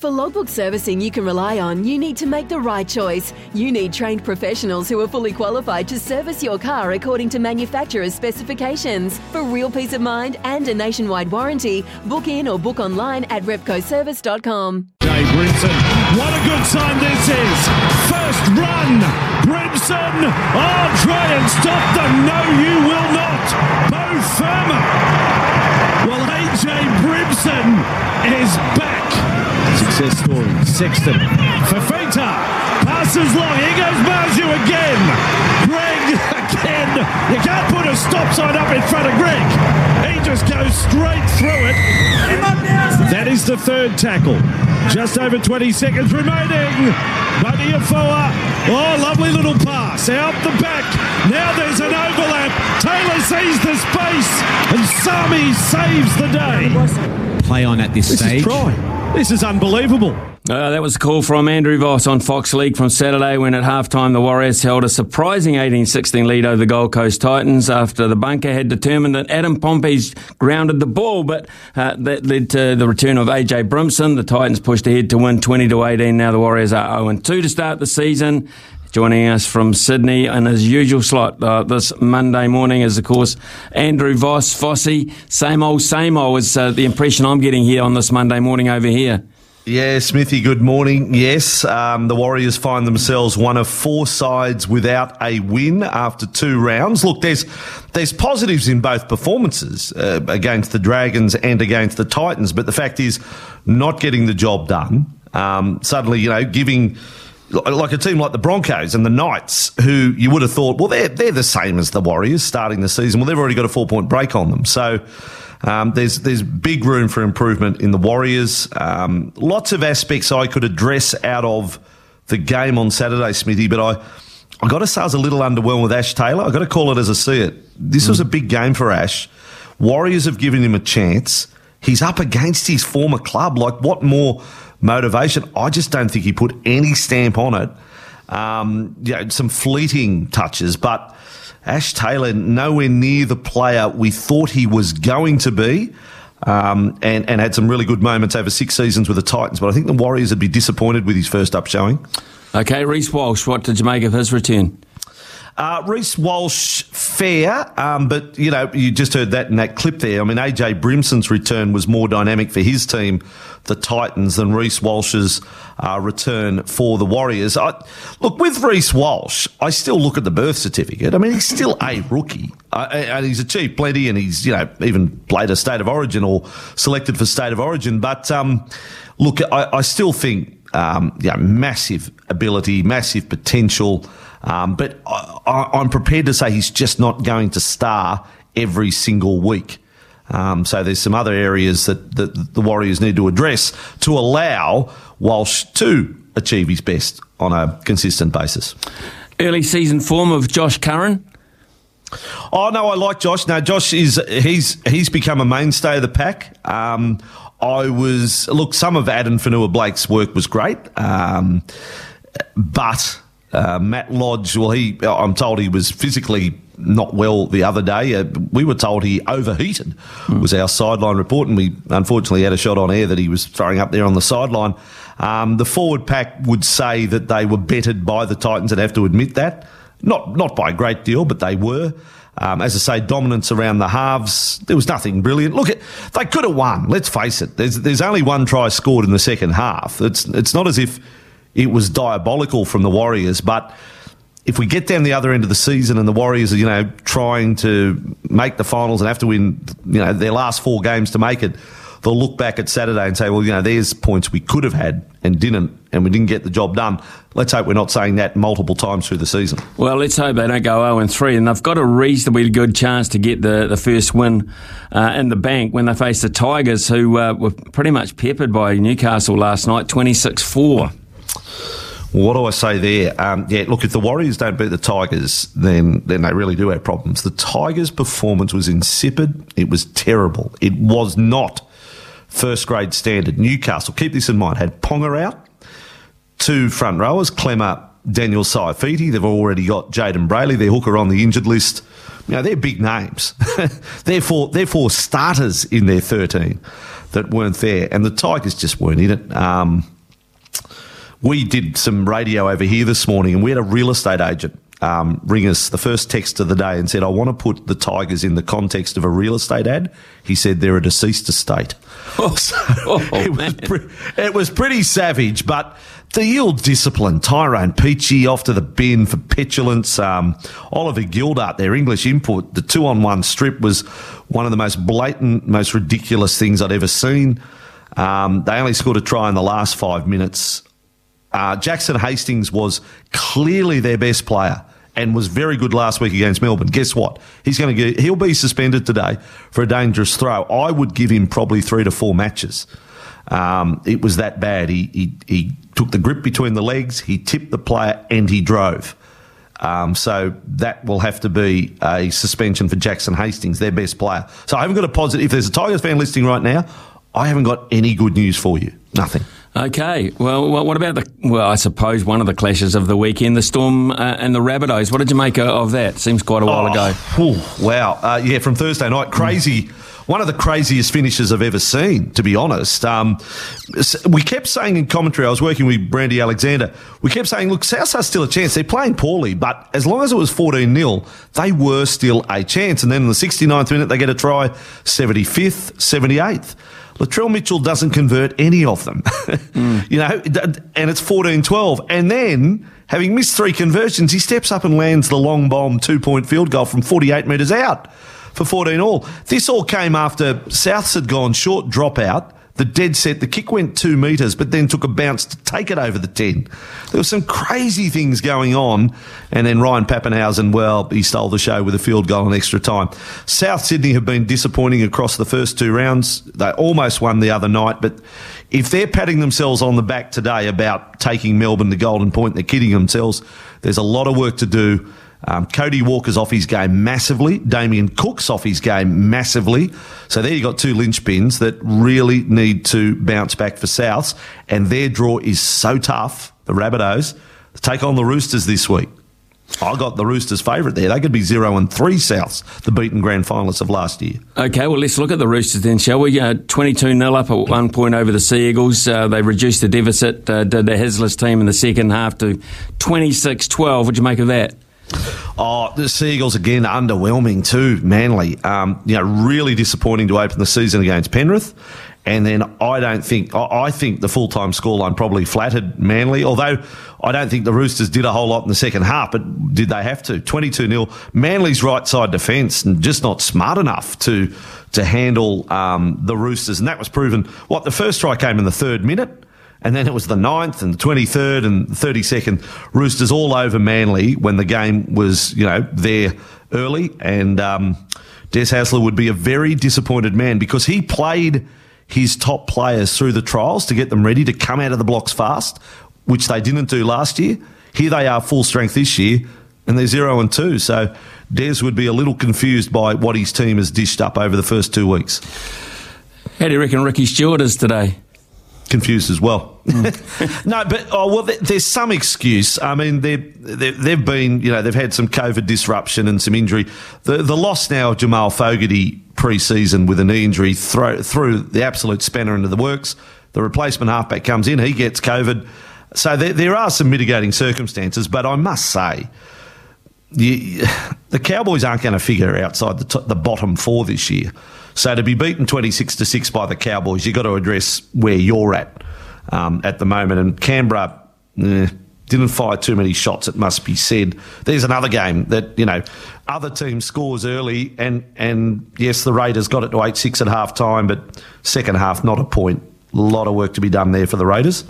For logbook servicing you can rely on, you need to make the right choice. You need trained professionals who are fully qualified to service your car according to manufacturer's specifications. For real peace of mind and a nationwide warranty, book in or book online at repcoservice.com. Jay Brimson. What a good sign this is. First run. Brimson. Oh, try and stop them. No, you will not. Beau Fermor. Well, AJ Brimson is back. Success story. Sexton. Fifita. Passes long. Here goes Marzhew again. Greg again. You can't put a stop sign up in front of Greg. He just goes straight through it. That is the third tackle. Just over 20 seconds remaining. Badiafoa. Oh, lovely little pass. Out the back. Now there's an overlap. Taylor sees the space. And Sami saves the day. play on at this, This stage. is try. This is unbelievable. Uh, that was a call from Andrew Voss on Fox League from Saturday when at halftime the Warriors held a surprising 18-16 lead over the Gold Coast Titans after the bunker had determined that Adam Pompey's grounded the ball, but uh, that led to the return of AJ Brimson. The Titans pushed ahead to win 20 to 18. Now the Warriors are 0 2 to start the season. Joining us from Sydney in his usual slot uh, this Monday morning is, of course, Andrew Voss. Vossi, same old, same old is uh, the impression I'm getting here on this Monday morning over here. Yeah, Smithy, good morning. Yes, um, the Warriors find themselves one of four sides without a win after two rounds. Look, there's there's positives in both performances uh, against the Dragons and against the Titans, but the fact is, not getting the job done. Um, suddenly, you know, giving like a team like the Broncos and the Knights, who you would have thought, well, they're they're the same as the Warriors starting the season. Well, they've already got a four point break on them, so. Um, there's there's big room for improvement in the Warriors. Um, lots of aspects I could address out of the game on Saturday, Smithy, but I I got to say I was a little underwhelmed with Ash Taylor. I got to call it as I see it. This was a big game for Ash. Warriors have given him a chance. He's up against his former club. Like what more motivation? I just don't think he put any stamp on it. Um, yeah, some fleeting touches, but Ash Taylor nowhere near the player we thought he was going to be. Um, and, and had some really good moments over six seasons with the Titans, but I think the Warriors would be disappointed with his first up showing. Okay, Reece Walsh, what did you make of his return? Uh, Reece Walsh, fair, um, but you know you just heard that in that clip there. I mean, AJ Brimson's return was more dynamic for his team, the Titans, than Reece Walsh's uh, return for the Warriors. I, look, with Reece Walsh, I still look at the birth certificate. I mean, he's still a rookie, uh, and he's achieved plenty, and he's you know even played a state of origin or selected for state of origin. But um, look, I, I still think um, massive ability, massive potential. Um, but I, I'm prepared to say he's just not going to star every single week. Um, so there's some other areas that, that the Warriors need to address to allow Walsh to achieve his best on a consistent basis. Early season form of Josh Curran. Oh no, I like Josh. Now Josh is he's he's become a mainstay of the pack. Um, I was look, some of Addin Fonua-Blake's work was great, um, but uh, Matt Lodge, well, he I'm told he was physically not well the other day. Uh, we were told he overheated. Was our sideline report, and we unfortunately had a shot on air that he was throwing up there on the sideline. Um, the forward pack would say that they were bettered by the Titans, and have to admit that. Not not by a great deal, but they were. Um, as I say, dominance around the halves. There was nothing brilliant. Look, at, they could have won. Let's face it. There's there's only one try scored in the second half. It's it's not as if it was diabolical from the Warriors, but if we get down the other end of the season and the Warriors are, you know, trying to make the finals and have to win, you know, their last four games to make it, they'll look back at Saturday and say, well, you know, there's points we could have had and didn't, and we didn't get the job done. Let's hope we're not saying that multiple times through the season. Well, let's hope they don't go 0 and 3, and they've got a reasonably good chance to get the, the first win uh, in the bank when they face the Tigers, who uh, were pretty much peppered by Newcastle last night, 26 4. What do I say there? Um, yeah, look, if the Warriors don't beat the Tigers, then then they really do have problems. The Tigers' performance was insipid. It was terrible. It was not first grade standard. Newcastle, keep this in mind, had Ponga out, two front rowers, Klemmer, Daniel Saifiti. They've already got Jayden Brailey, their hooker, on the injured list. You know, they're big names. therefore, therefore, starters in their 13 that weren't there. And the Tigers just weren't in it. Um, we did some radio over here this morning, and we had a real estate agent um, ring us the first text of the day and said, I want to put the Tigers in the context of a real estate ad. He said they're a deceased estate. Oh, So oh, it, was pre- it was pretty savage, but the ill discipline. Tyrone Peachey off to the bin for petulance. Um, Oliver Gildart, their English input, the two on one strip was one of the most blatant, most ridiculous things I'd ever seen. Um, they only scored a try in the last five minutes. Uh, Jackson Hastings was clearly their best player and was very good last week against Melbourne. Guess what? He's going to get, he'll be suspended today for a dangerous throw. I would give him probably three to four matches. Um, it was that bad. He, he, he took the grip between the legs, he tipped the player, and he drove. Um, so that will have to be a suspension for Jackson Hastings, their best player. So I haven't got a positive. If there's a Tigers fan listening right now, I haven't got any good news for you. Nothing. Okay. Well, what about the? Well, I suppose one of the clashes of the weekend, the Storm uh, and the Rabbitohs. What did you make uh, of that? Seems quite a while Oh, ago. whew, wow. Uh, yeah, from Thursday night. Crazy. One of the craziest finishes I've ever seen, to be honest. Um, we kept saying in commentary, I was working with Brandy Alexander, we kept saying, look, South are still a chance. They're playing poorly, but as long as it was 14 0, they were still a chance. And then in the 69th minute, they get a try, 75th, 78th. Latrell Mitchell doesn't convert any of them. You know, and it's 14 12. And then, having missed three conversions, he steps up and lands the long bomb two point field goal from 48 metres out for 14 all. This all came after Souths had gone short dropout. The dead set, the kick went two metres, but then took a bounce to take it over the 10. There were some crazy things going on. And then Ryan Papenhuyzen, well, he stole the show with a field goal in extra time. South Sydney have been disappointing across the first two rounds. They almost won the other night, but if they're patting themselves on the back today about taking Melbourne to Golden Point, they're kidding themselves. There's a lot of work to do. Um, Cody Walker's off his game massively. Damien Cook's off his game massively. So there you've got two linchpins that really need to bounce back for Souths. And their draw is so tough, the Rabbitohs, to take on the Roosters this week. I got the Roosters' favourite there. They could be zero and three Souths, the beaten grand finalists of last year. Okay, well, let's look at the Roosters then, shall we? Uh, 22 0 up at one point over the Sea Eagles. Uh, they reduced the deficit, uh, did the Hasler's team in the second half to 26 12. What'd you make of that? Oh, the Seagulls again underwhelming too. Manly, um, you know, really disappointing to open the season against Penrith. And then I don't think I think the full time scoreline probably flattered Manly. Although I don't think the Roosters did a whole lot in the second half, but did they have to? Twenty two 0 Manly's right side defence and just not smart enough to to handle um, the Roosters, and that was proven. What the first try came in the third minute. And then it was the 9th and the 23rd and 32nd. Roosters all over Manly when the game was, you know, there early. And um, Des Hasler would be a very disappointed man because he played his top players through the trials to get them ready to come out of the blocks fast, which they didn't do last year. Here they are full strength this year and they're 0 and 2. So Des would be a little confused by what his team has dished up over the first two weeks. How do you reckon Ricky Stuart is today? confused as well. Mm. no, but oh well, there's some excuse. I mean, they they've been you know they've had some COVID disruption and some injury. The the loss now of Jamal Fogarty pre-season with a knee injury throw, threw the absolute spanner into the works. The replacement halfback comes in, he gets COVID. So there, there are some mitigating circumstances, but I must say. You, the Cowboys aren't going to figure outside the, t- the bottom four this year. So to be beaten 26 to 6 by the Cowboys, you've got to address where you're at um, at the moment. And Canberra, eh, didn't fire too many shots, it must be said. There's another game that, you know, other team scores early, and, and yes, the Raiders got it to 8 6 at half time, but second half, not a point. A lot of work to be done there for the Raiders.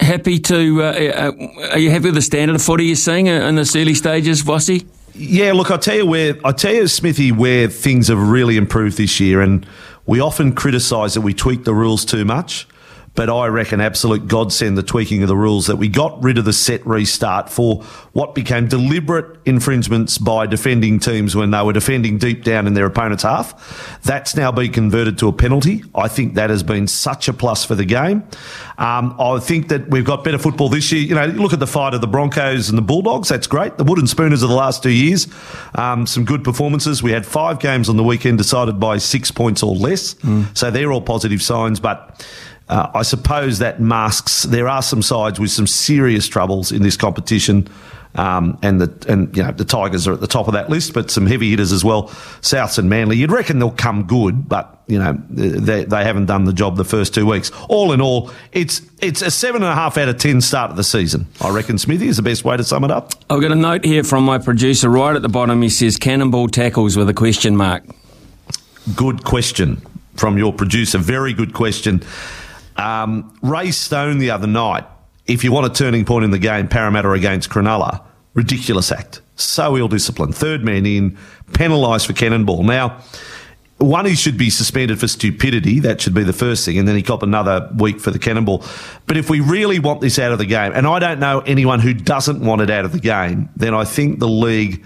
Happy to, uh, uh, are you happy with the standard of footy you're seeing in this early stages, Vossi? Yeah, look, I tell you where I tell you, Smithy, where things have really improved this year, and we often criticise that we tweak the rules too much. But I reckon absolute godsend the tweaking of the rules that we got rid of the set restart for what became deliberate infringements by defending teams when they were defending deep down in their opponent's half. That's now been converted to a penalty. I think that has been such a plus for the game. Um, I think that we've got better football this year. You know, look at the fight of the Broncos and the Bulldogs. That's great. The Wooden Spooners of the last two years, um, some good performances. We had five games on the weekend decided by six points or less. Mm. So they're all positive signs, but uh, I suppose that masks there are some sides with some serious troubles in this competition. Um, and the and you know the Tigers are at the top of that list, but some heavy hitters as well, Souths and Manly. You'd reckon they'll come good, but you know they, they haven't done the job the first two weeks. All in all, it's it's a seven and a half out of ten start of the season. I reckon Smithy is the best way to sum it up. I've got a note here from my producer right at the bottom. He says cannonball tackles with a question mark. Good question from your producer. Very good question. Um, Ray Stone the other night, if you want a turning point in the game, Parramatta against Cronulla, ridiculous act. So ill disciplined. Third man in, penalised for cannonball. Now, one, he should be suspended for stupidity. That should be the first thing. And then he cop another week for the cannonball. But if we really want this out of the game, and I don't know anyone who doesn't want it out of the game, then I think the league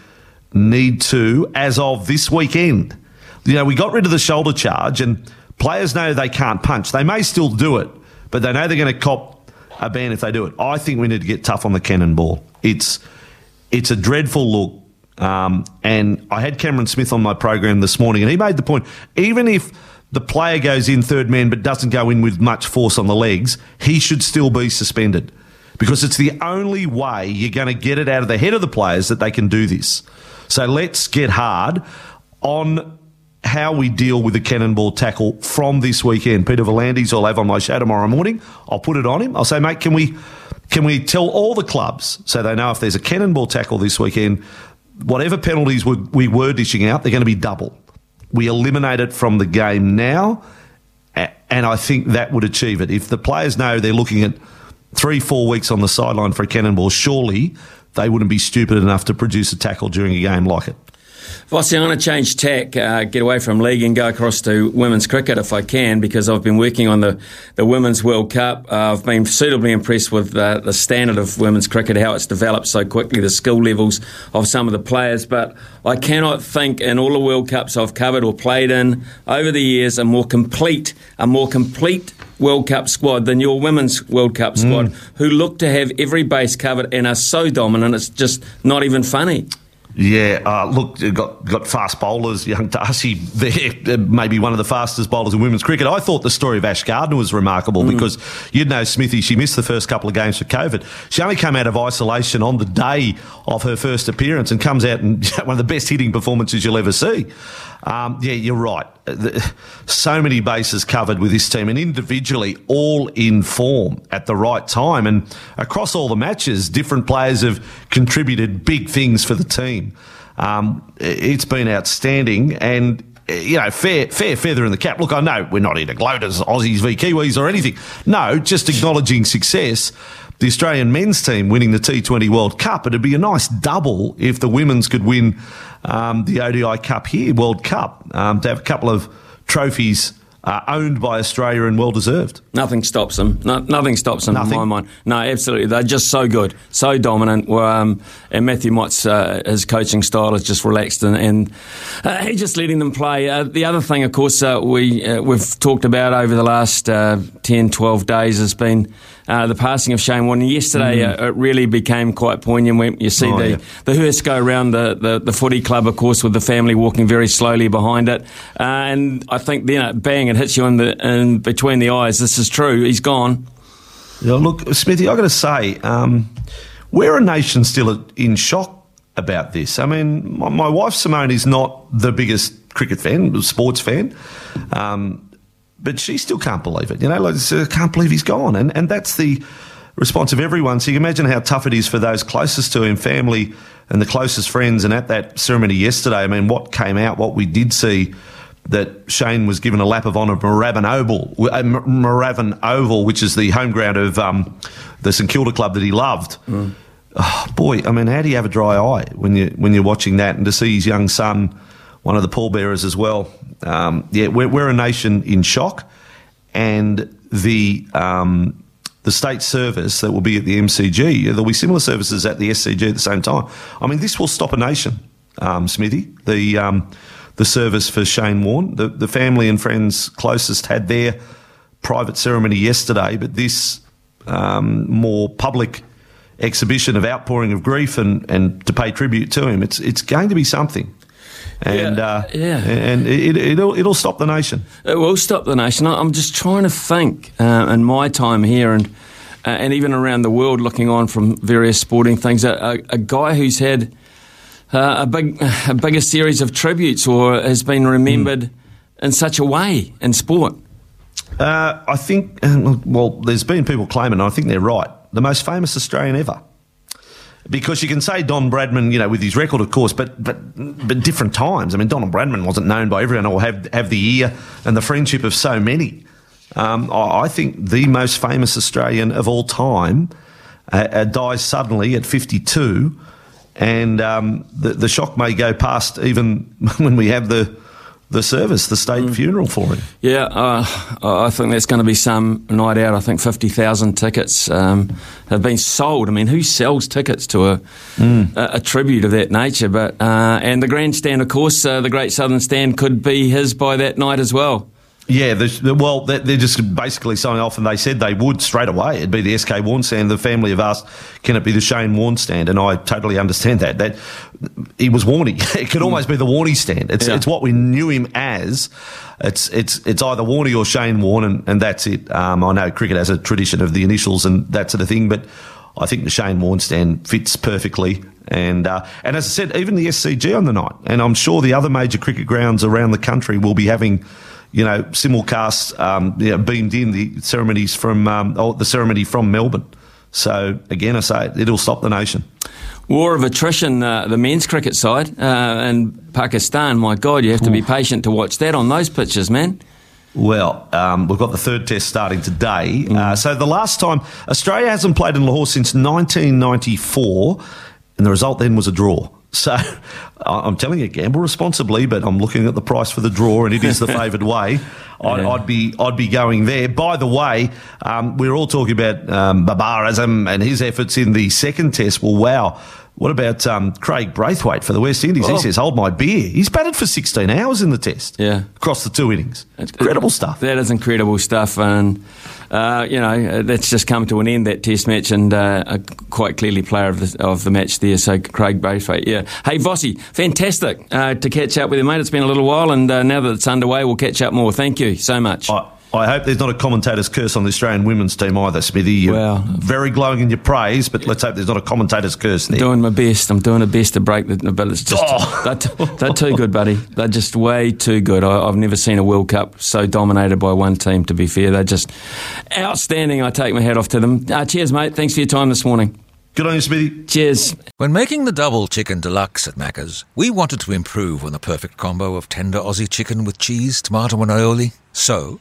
need to, as of this weekend, you know, we got rid of the shoulder charge and Players know they can't punch. They may still do it, but they know they're going to cop a ban if they do it. I think we need to get tough on the cannonball. It's it's a dreadful look. Um, and I had Cameron Smith on my program this morning, and he made the point even if the player goes in third man but doesn't go in with much force on the legs, he should still be suspended because it's the only way you're going to get it out of the head of the players that they can do this. So let's get hard on how we deal with the cannonball tackle from this weekend. Peter V'landys I'll have on my show tomorrow morning. I'll put it on him. I'll say, mate, can we can we tell all the clubs so they know if there's a cannonball tackle this weekend, whatever penalties we, we were dishing out, they're going to be double. We eliminate it from the game now, and I think that would achieve it. If the players know they're looking at three, four weeks on the sideline for a cannonball, surely they wouldn't be stupid enough to produce a tackle during a game like it. Vossi, I'm going to change tack, uh, get away from league and go across to women's cricket if I can, because I've been working on the, the Women's World Cup. Uh, I've been suitably impressed with uh, the standard of women's cricket, how it's developed so quickly, the skill levels of some of the players. But I cannot think in all the World Cups I've covered or played in over the years a more complete, a more complete World Cup squad than your women's World Cup squad, mm. who look to have every base covered and are so dominant, it's just not even funny. Yeah, uh, look, got got fast bowlers. Young Darcie, there, maybe one of the fastest bowlers in women's cricket. I thought the story of Ash Gardner was remarkable mm. because you'd know Smithy. She missed the first couple of games for COVID. She only came out of isolation on the day of her first appearance and comes out and one of the best hitting performances you'll ever see. Um, yeah, you're right. So many bases covered with this team, and individually, all in form at the right time. And across all the matches, different players have contributed big things for the team. Um, it's been outstanding, and you know, fair fair feather in the cap. Look, I know we're not here to gloat Aussies v Kiwis or anything. No, just acknowledging success the Australian men's team winning the T20 World Cup. It'd be a nice double if the women's could win um, the ODI Cup here, World Cup, um, to have a couple of trophies uh, owned by Australia and well deserved. Nothing stops them. No, nothing stops them nothing. in my mind. No, absolutely. They're just so good, so dominant. Um, and Matthew Mott's uh, his coaching style is just relaxed and, and uh, he's just letting them play. Uh, the other thing, of course, uh, we uh, we've talked about over the last 10, 12 days has been uh, the passing of Shane Warne. Yesterday, mm. uh, it really became quite poignant when you see oh, the, yeah. the hearse go around the, the, the, footy club, of course, with the family walking very slowly behind it. Uh, and I think then it bang, it hits you in, the, in between the eyes. This is true. He's gone. Yeah, look, Smithy, I've got to say, um, we're a nation still in shock about this. I mean, my, my wife Simone is not the biggest cricket fan, sports fan. Um, but she still can't believe it. You know, like, I can't believe he's gone. And, and that's the response of everyone. So you can imagine how tough it is for those closest to him, family and the closest friends. And at that ceremony yesterday, I mean, what came out, what we did see, that Shane was given a lap of honour at Moorabbin Oval, uh, Moorabbin Oval, which is the home ground of um, the St Kilda club that he loved. Mm. Oh, boy, I mean, how do you have a dry eye when you when you're watching that, and to see his young son, one of the pallbearers as well? Um, yeah, we're, we're a nation in shock, and the um, the state service that will be at the MCG, there'll be similar services at the SCG at the same time. I mean, this will stop a nation, um, Smithy. The um, the service for Shane Warne, the the family and friends closest had their private ceremony yesterday, but this um, more public exhibition of outpouring of grief and, and to pay tribute to him, it's it's going to be something and yeah, uh, yeah. and it, it'll it'll stop the nation. It will stop the nation. I'm just trying to think uh, in my time here and uh, and even around the world, looking on from various sporting things. A, a, a guy who's had uh, a big a bigger series of tributes or has been remembered mm. in such a way in sport. Uh, I think, well, there's been people claiming, and I think they're right, the most famous Australian ever because you can say Don Bradman, you know, with his record, of course, but but but different times. I mean, Donald Bradman wasn't known by everyone or have have the ear and the friendship of so many. Um, I think the most famous Australian of all time uh, uh, dies suddenly at 52, and um, the, the shock may go past even when we have the the service, the state mm. funeral for him. Yeah, uh, I think that's going to be some night out. I think 50,000 tickets um, have been sold. I mean, who sells tickets to a, mm. a, a, tribute of that nature? But uh, And the grandstand, of course, uh, the Great Southern Stand could be his by that night as well. Yeah, well, they're just basically signing off, and they said they would straight away. It'd be the SK Warne stand. The family have asked, "Can it be the Shane Warne stand?" And I totally understand that. That he was Warney. It could almost be the Warney stand. It's yeah. it's what we knew him as. It's it's it's either Warney or Shane Warne, and, and that's it. Um, I know cricket has a tradition of the initials and that sort of thing, but I think the Shane Warne stand fits perfectly. And uh, and as I said, even the SCG on the night, and I'm sure the other major cricket grounds around the country will be having you know, simulcast, um, you know, beamed in the ceremonies from, um, oh, the ceremony from Melbourne. So again, I say it, it'll stop the nation. War of attrition, uh, the men's cricket side, uh, and Pakistan. My God, you have to be patient to watch that on those pitches, man. Well, um, we've got the third test starting today. Mm. Uh, so the last time Australia hasn't played in Lahore since 1994, and the result then was a draw. So I'm telling you, gamble responsibly, but I'm looking at the price for the draw, and it is the favoured way. I'd, yeah. I'd, be I'd be going there. By the way, um, we are all talking about um, Babar Azam and his efforts in the second test. Well, wow. What about um, Kraigg Brathwaite for the West Indies? Oh. He says, "Hold my beer." He's batted for 16 hours in the test. Yeah, across the two innings. incredible stuff. That is incredible stuff, and uh, you know that's just come to an end that Test match, and uh, quite clearly player of the, of the match there. So Kraigg Brathwaite, yeah. Hey Vossi, fantastic uh, to catch up with you, mate. It's been a little while, and uh, now that it's underway, we'll catch up more. Thank you so much. I hope there's not a commentator's curse on the Australian women's team either, Smithy. You're well, very glowing in your praise, but let's hope there's not a commentator's curse there. Doing my best. I'm doing my best to break the. But it's just oh. they're, they're, too good, buddy. They're just way too good. I, have never seen a World Cup so dominated by one team. To be fair, they're just outstanding. I take my hat off to them. Uh, cheers, mate. Thanks for your time this morning. Good on you, Smithy. Cheers. When making the double chicken deluxe at Macca's, we wanted to improve on the perfect combo of tender Aussie chicken with cheese, tomato, and aioli. So